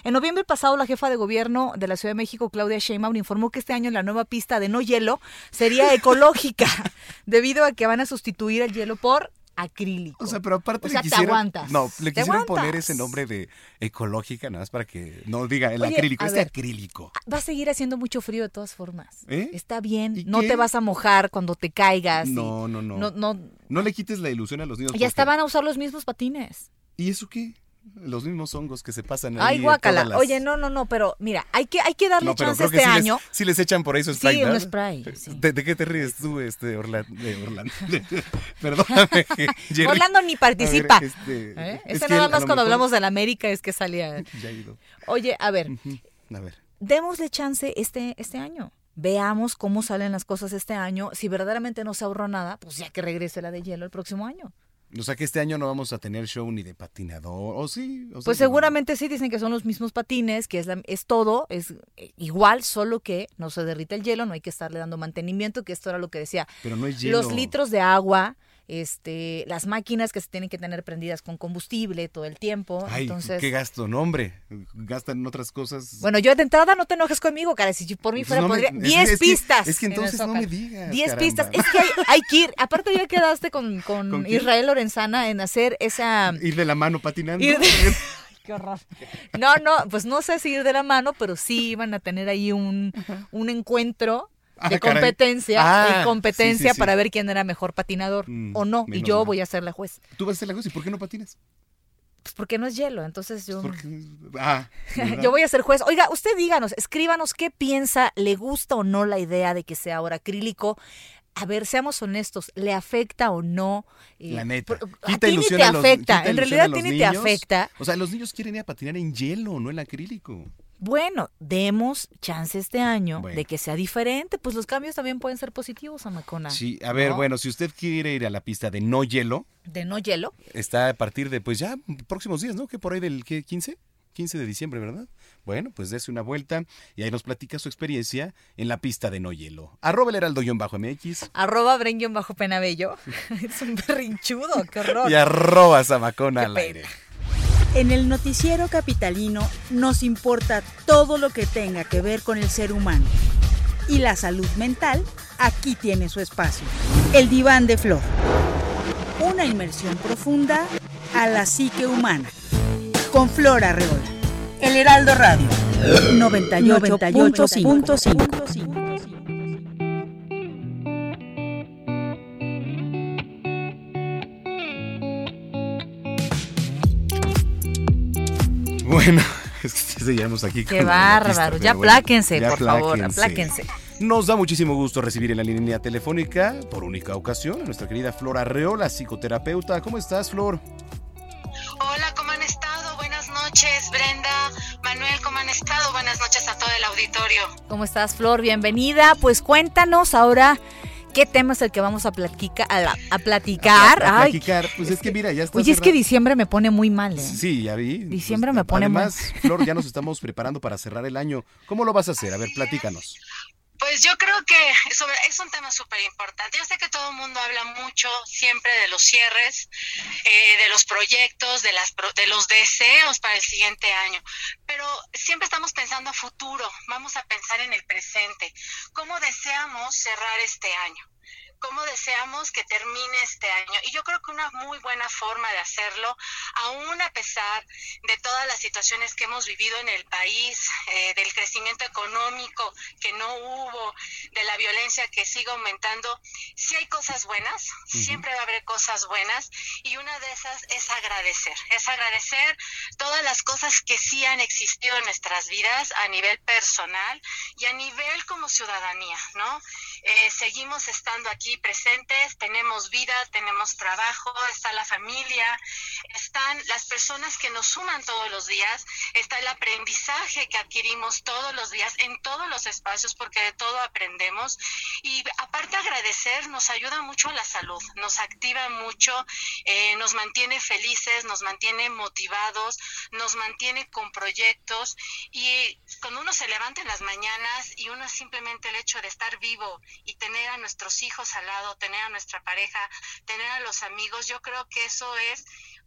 En noviembre pasado, la jefa de gobierno de la Ciudad de México, Claudia Sheinbaum, informó que este año la nueva pista de no hielo sería ecológica, debido a que van a sustituir el hielo por acrílico. O sea, pero aparte O sea, le te quisieron, aguantas. No, le Te quisieron aguantas. poner ese nombre de ecológica, nada más para que no diga el Oye, acrílico, este ver. acrílico. Va a seguir haciendo mucho frío de todas formas. ¿Eh? Está bien, ¿Y no qué? te vas a mojar cuando te caigas. y No, no, no. no, no, No le quites la ilusión a los niños. ya estaban a usar los mismos patines. ¿Y eso qué? Los mismos hongos que se pasan ahí. Ay, guácala. las- Oye, no, no, no, pero mira, hay que, hay que darle No, chance este año. Les, sí les echan por ahí su Sí, spray, un ¿verdad? spray, sí. ¿De, de qué te ríes tú, este, Orlando? Orlando. Perdóname, Jerry. Orlando ni A ver, participa. este, ¿Eh? es Ese que nada más cuando mejor- hablamos de la América es que salía. Ya he ido. Oye, a ver, A ver. démosle chance este, este año. Veamos cómo salen las cosas este año. Si verdaderamente no se ahorró nada, pues ya que regrese la de hielo el próximo año. O sea que este año no vamos a tener show ni de patinador, ¿o sí? O sea, Pues seguramente sí dicen que son los mismos patines, que es, la- es todo, es eh, igual, solo que no se derrite el hielo, no hay que estarle dando mantenimiento, que esto era lo que decía. Pero no es hielo. Los litros de agua, este, las máquinas que se tienen que tener prendidas con combustible todo el tiempo. Ay, entonces, qué gasto, no, hombre. Gastan en otras cosas. bueno, yo de entrada no te enojes conmigo, cara. Si por mí Pues fuera, no podría. es- 10 es que- pistas. es que entonces no me digas, 10 caramba. pistas. Es que hay, hay que ir. Aparte, ya quedaste con, con. Israel Lorenzana en hacer esa. Ir de la mano patinando. Ir de- Qué horror. No, no, pues no sé si ir de la mano, pero sí iban a tener ahí un, un encuentro Ah, competencia, Ah, de competencia sí, sí, sí. para ver quién era mejor patinador Mm, o no. Y yo voy a ser la juez. Tú vas a hacer la cosa, ¿y por qué no patinas? Pues porque no es hielo, entonces yo... Porque- Ah. Yo voy a ser juez. Oiga, usted díganos, escríbanos qué piensa, le gusta o no la idea de que sea ahora acrílico. A ver, seamos honestos, ¿le afecta o no? Eh, La neta. por- a ti ni te afecta, en realidad a ti ni te afecta. O sea, los niños quieren ir a patinar en hielo, no en acrílico. Bueno, demos chance este año de que sea diferente, pues los cambios también pueden ser positivos, Amacona. Sí, a ver, ¿No? bueno, si usted quiere ir a la pista de no hielo, De no hielo. está a partir de, pues ya, próximos días, ¿no? Que por ahí del ¿qué, 15? 15 de diciembre, ¿verdad? Bueno, pues dése una vuelta y ahí nos platica su experiencia en la pista de no hielo. Arroba el heraldo-mx Arroba bren bajo penabello. es un berrinchudo, qué horror. y arroba zamacona al aire. En el noticiero capitalino nos importa todo lo que tenga que ver con el ser humano. Y la salud mental aquí tiene su espacio. El diván de flor. Una inmersión profunda a la psique humana. Con Flor Arreola. El Heraldo Radio. 98.5. Bueno, es que seguimos aquí Qué con la bárbaro. Ya bueno, apláquense, ya por favor, apláquense. apláquense. Nos da muchísimo gusto recibir en la línea telefónica, por única ocasión, a nuestra querida Flor Arreola, psicoterapeuta. ¿Cómo estás, Flor? Hola, ¿cómo han estado? Buenas noches, Brenda, Manuel, ¿cómo han estado? Buenas noches a todo el auditorio. ¿Cómo estás, Flor? Bienvenida. Pues cuéntanos ahora qué tema es el que vamos a, platica- a, la- a platicar. A Ay, platicar. Pues es que mira, ya está. Oye, es que cerrado. diciembre me pone muy mal, ¿eh? Sí, ya vi. Diciembre me pone muy- Además, Flor, ya nos estamos preparando para cerrar el año. ¿Cómo lo vas a hacer? A ver, platícanos. Pues yo creo que sobre- es un tema súper importante. Yo sé que todo el mundo habla mucho siempre de los cierres, eh, de los proyectos, de, las, de los deseos para el siguiente año, pero siempre estamos pensando a futuro, vamos a pensar en el presente. ¿Cómo deseamos cerrar este año? Cómo deseamos que termine este año. Y yo creo que una muy buena forma de hacerlo, aún a pesar de todas las situaciones que hemos vivido en el país, eh, del crecimiento económico que no hubo, de la violencia que sigue aumentando, sí hay cosas buenas, siempre va a haber cosas buenas, y una de esas es agradecer, es agradecer todas las cosas que sí han existido en nuestras vidas a nivel personal y a nivel como ciudadanía, ¿no? Eh, seguimos estando aquí presentes, tenemos vida, tenemos trabajo, está la familia, están las personas que nos suman todos los días, está el aprendizaje que adquirimos todos los días en todos los espacios porque de todo aprendemos. Y aparte agradecer nos ayuda mucho la salud, nos activa mucho, eh, nos mantiene felices, nos mantiene motivados, nos mantiene con proyectos. Y cuando uno se levanta en las mañanas y uno simplemente el hecho de estar vivo y tener a nuestros hijos al lado, tener a nuestra pareja, tener a los amigos, yo creo que eso es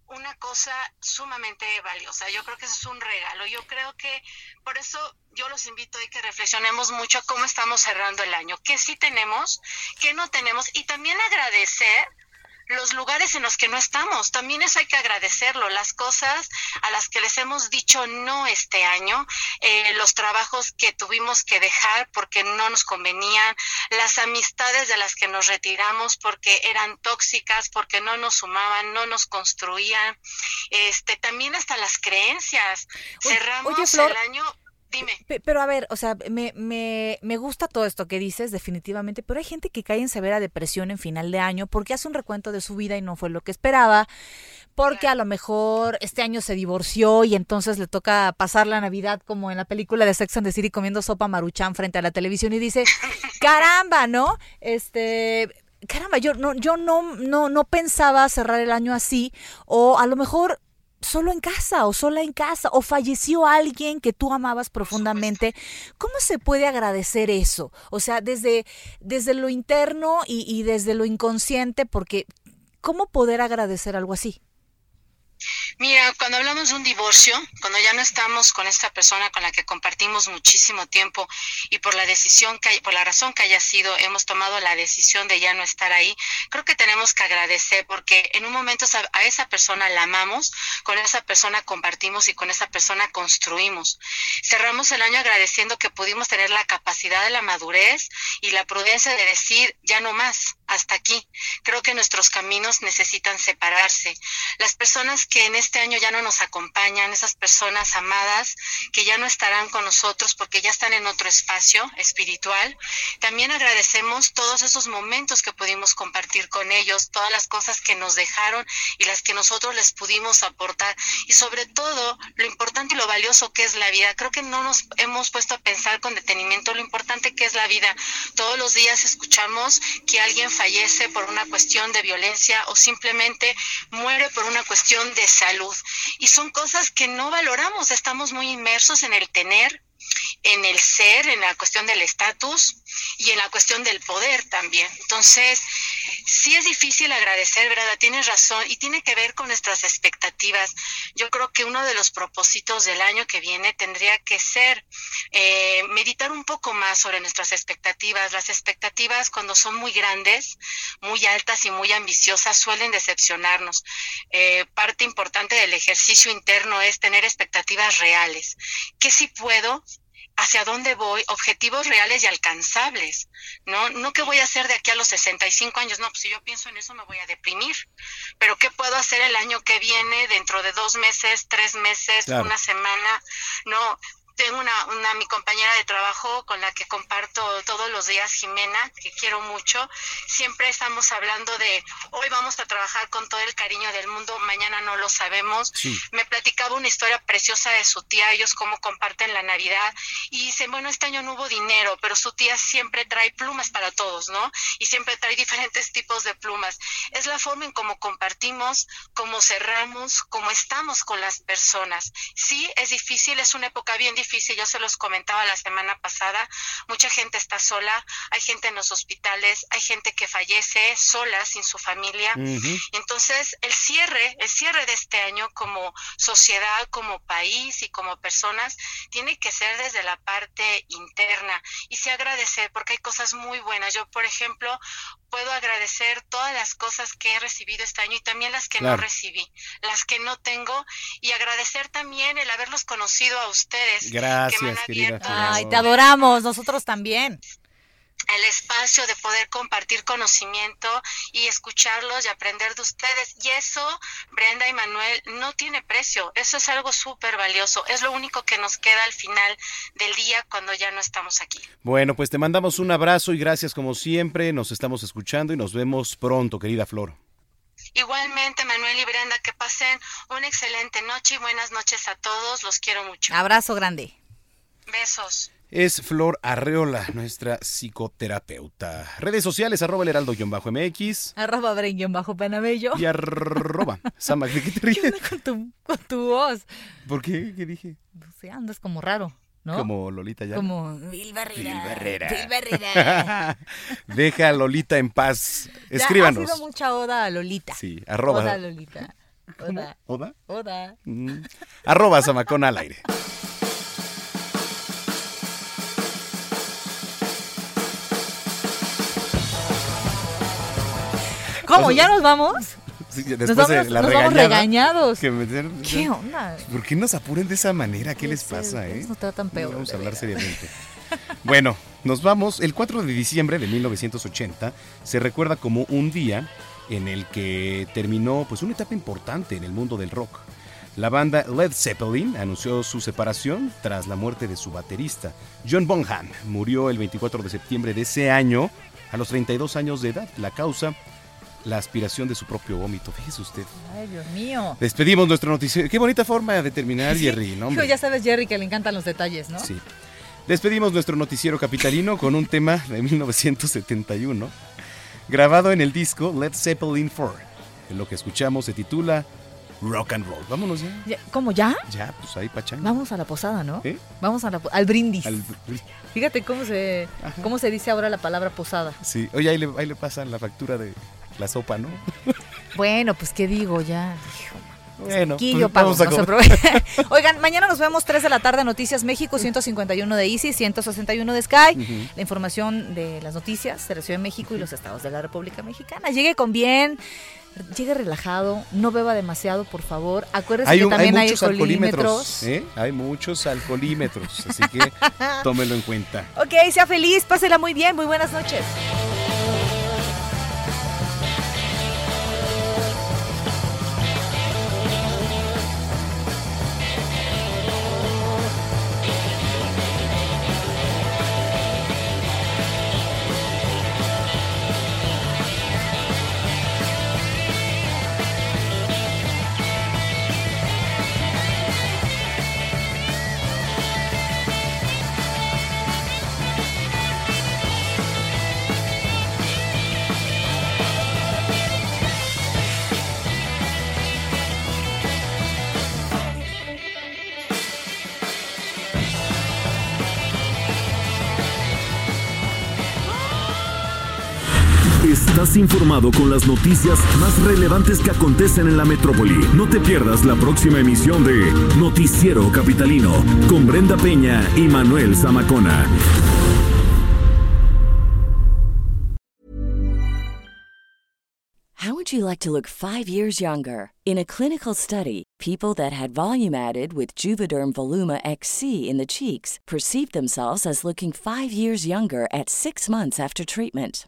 una cosa sumamente valiosa. Yo creo que eso es un regalo. Yo creo que por eso yo los invito a que reflexionemos mucho cómo estamos cerrando el año, qué sí tenemos, qué no tenemos y también agradecer los lugares en los que no estamos. También eso hay que agradecerlo. Las cosas a las que les hemos dicho no este año, eh, los trabajos que tuvimos que dejar porque no nos convenían, las amistades de las que nos retiramos porque eran tóxicas, porque no nos sumaban, no nos construían, este, también hasta las creencias. Oye- Cerramos oye, Flor, el año. Dime. Pero a ver, o sea, me, me, me gusta todo esto que dices, definitivamente, pero hay gente que cae en severa depresión en final de año porque hace un recuento de su vida y no fue lo que esperaba, porque a lo mejor este año se divorció y entonces le toca pasar la Navidad como en la película de Sex and the City comiendo sopa maruchan frente a la televisión y dice, caramba, ¿no? Este... Caramba, yo no, yo no, no, no pensaba cerrar el año así, o a lo mejor solo en casa o sola en casa o falleció alguien que tú amabas profundamente. ¿Cómo se puede agradecer eso? O sea, desde, desde lo interno y, y desde lo inconsciente, porque ¿cómo poder agradecer algo así? Mira, cuando hablamos de un divorcio, cuando ya no estamos con esta persona con la que compartimos muchísimo tiempo y por la decisión que por la razón que haya sido hemos tomado la decisión de ya no estar ahí, creo que tenemos que agradecer porque en un momento a esa persona la amamos, con esa persona compartimos y con esa persona construimos. Cerramos el año agradeciendo que pudimos tener la capacidad de la madurez y la prudencia de decir ya no más, hasta aquí. Creo que nuestros caminos necesitan separarse. Las personas que en este año ya no nos acompañan, esas personas amadas que ya no estarán con nosotros porque ya están en otro espacio espiritual, también agradecemos todos esos momentos que pudimos compartir con ellos, todas las cosas que nos dejaron y las que nosotros les pudimos aportar y sobre todo lo importante y lo valioso que es la vida. Creo que no nos hemos puesto a pensar con detenimiento lo importante que es la vida. Todos los días escuchamos que alguien fallece por una cuestión de violencia o simplemente muere por una cuestión de salud. Y son cosas que no valoramos, estamos muy inmersos en el tener, en el ser, en la cuestión del estatus y en la cuestión del poder también. Entonces, sí es difícil agradecer, ¿verdad? Tienes razón y tiene que ver con nuestras expectativas. Yo creo que uno de los propósitos del año que viene tendría que ser eh, meditar un poco más sobre nuestras expectativas. Las expectativas cuando son muy grandes, muy altas y muy ambiciosas suelen decepcionarnos. Eh, parte importante del ejercicio interno es tener expectativas reales. ¿Qué sí puedo? Hacia dónde voy, objetivos reales y alcanzables, ¿no? No qué voy a hacer de aquí a los 65 años, no, pues si yo pienso en eso me voy a deprimir, pero qué puedo hacer el año que viene, dentro de dos meses, tres meses, Claro. una semana, no. Tengo una, una, mi compañera de trabajo con la que comparto todos los días, Jimena, que quiero mucho. Siempre estamos hablando de hoy vamos a trabajar con todo el cariño del mundo, mañana no lo sabemos. Sí. Me platicaba una historia preciosa de su tía, ellos cómo comparten la Navidad y dicen, bueno, este año no hubo dinero, pero su tía siempre trae plumas para todos, ¿no? Y siempre trae diferentes tipos de plumas. Es la forma en cómo compartimos, cómo cerramos, cómo estamos con las personas. Sí, es difícil, es una época bien difícil, yo se los comentaba la semana pasada, mucha gente está sola, hay gente en los hospitales, hay gente que fallece sola, sin su familia. Entonces, el cierre, el cierre de este año como sociedad, como país y como personas, tiene que ser desde la parte interna y sí agradecer, porque hay cosas muy buenas. Yo, por ejemplo, puedo agradecer todas las cosas que he recibido este año y también las que Claro. no recibí, las que no tengo y agradecer también el haberlos conocido a ustedes. Que Gracias, querida. Ay, te adoramos, nosotros también. el espacio de poder compartir conocimiento y escucharlos y aprender de ustedes. Y eso, Brenda y Manuel, no tiene precio. Eso es algo súper valioso. Es lo único que nos queda al final del día cuando ya no estamos aquí. Bueno, pues te mandamos un abrazo y gracias como siempre. Nos estamos escuchando y nos vemos pronto, querida Flor. Igualmente, Manuel y Brenda, que pasen una excelente noche y buenas noches a todos. Los quiero mucho. Abrazo grande. Besos. Es Flor Arreola, nuestra psicoterapeuta. Redes sociales, arroba el heraldo-mx Arroba Bren bajo Panamello. y arroba Sama. ¿De qué te ríes? Con tu, con tu voz. ¿Por qué? ¿Qué dije? No sé, andas como raro, ¿no? Como Lolita ya. Como Vil Barrera. Vil Barrera. Deja a Lolita en paz. Ya Escríbanos. Ha sido mucha oda a Lolita. Sí, arroba. Oda a Lolita. Oda. ¿Oda? Oda. Mm. Arroba Samacón al aire. ¿Cómo? ¿Ya nos vamos? Nos después vamos, de la nos vamos regañada regañados. que me dieron- ¿Qué onda? ¿Por qué nos apuren de esa manera? ¿Qué les sé, pasa, eh? nos tratan peor, Vamos a hablar seriamente. Bueno, nos vamos. El 4 de diciembre de 1980 se recuerda como un día en el que terminó pues una etapa importante en el mundo del rock. La banda Led Zeppelin anunció su separación tras la muerte de su baterista. John Bonham murió el 24 de septiembre de ese año a los 32 años de edad. La causa, la aspiración de su propio vómito. Fíjese usted. Ay, Dios mío. Despedimos nuestro noticiero. Qué bonita forma de terminar, Jerry, ¿no? Hombre? ya sabes, Jerry, que le encantan los detalles, ¿no? Sí. Despedimos nuestro noticiero capitalino con un tema de 1971, grabado en el disco Led Zeppelin 4. En lo que escuchamos se titula Rock and Roll. Vámonos ya. Ya- ¿Cómo ya? Ya, pues ahí pachanga. Vamos a la posada, ¿no? ¿Eh? Vamos a la al brindis. Al- Fíjate cómo se cómo se dice ahora la palabra posada. Sí, oye, ahí le, ahí le pasan la factura de la sopa, ¿no? Bueno, pues qué digo ya. Bueno, pues yo pago, vamos a comer. Oigan, mañana nos vemos 3 de la tarde, Noticias México, 151 de Easy, 161 de Sky. La información de las noticias de la Ciudad de México y los estados de la República Mexicana. Llegue con bien, llegue relajado, no beba demasiado, por favor. Acuérdese Hay, que un- también hay, muchos alcoholímetros. alcoholímetros. ¿eh? Hay muchos alcoholímetros, así que tómelo en cuenta. Ok, sea feliz, pásela muy bien, muy buenas noches. Informado con las noticias más relevantes que acontecen en la metrópoli. No te pierdas la próxima emisión de Noticiero Capitalino con Brenda Peña y Manuel Zamacona. How would you like to look five years younger? In a clinical study, people that had volume added with Juvederm Voluma XC in the cheeks perceived themselves as looking five years younger at six months after treatment.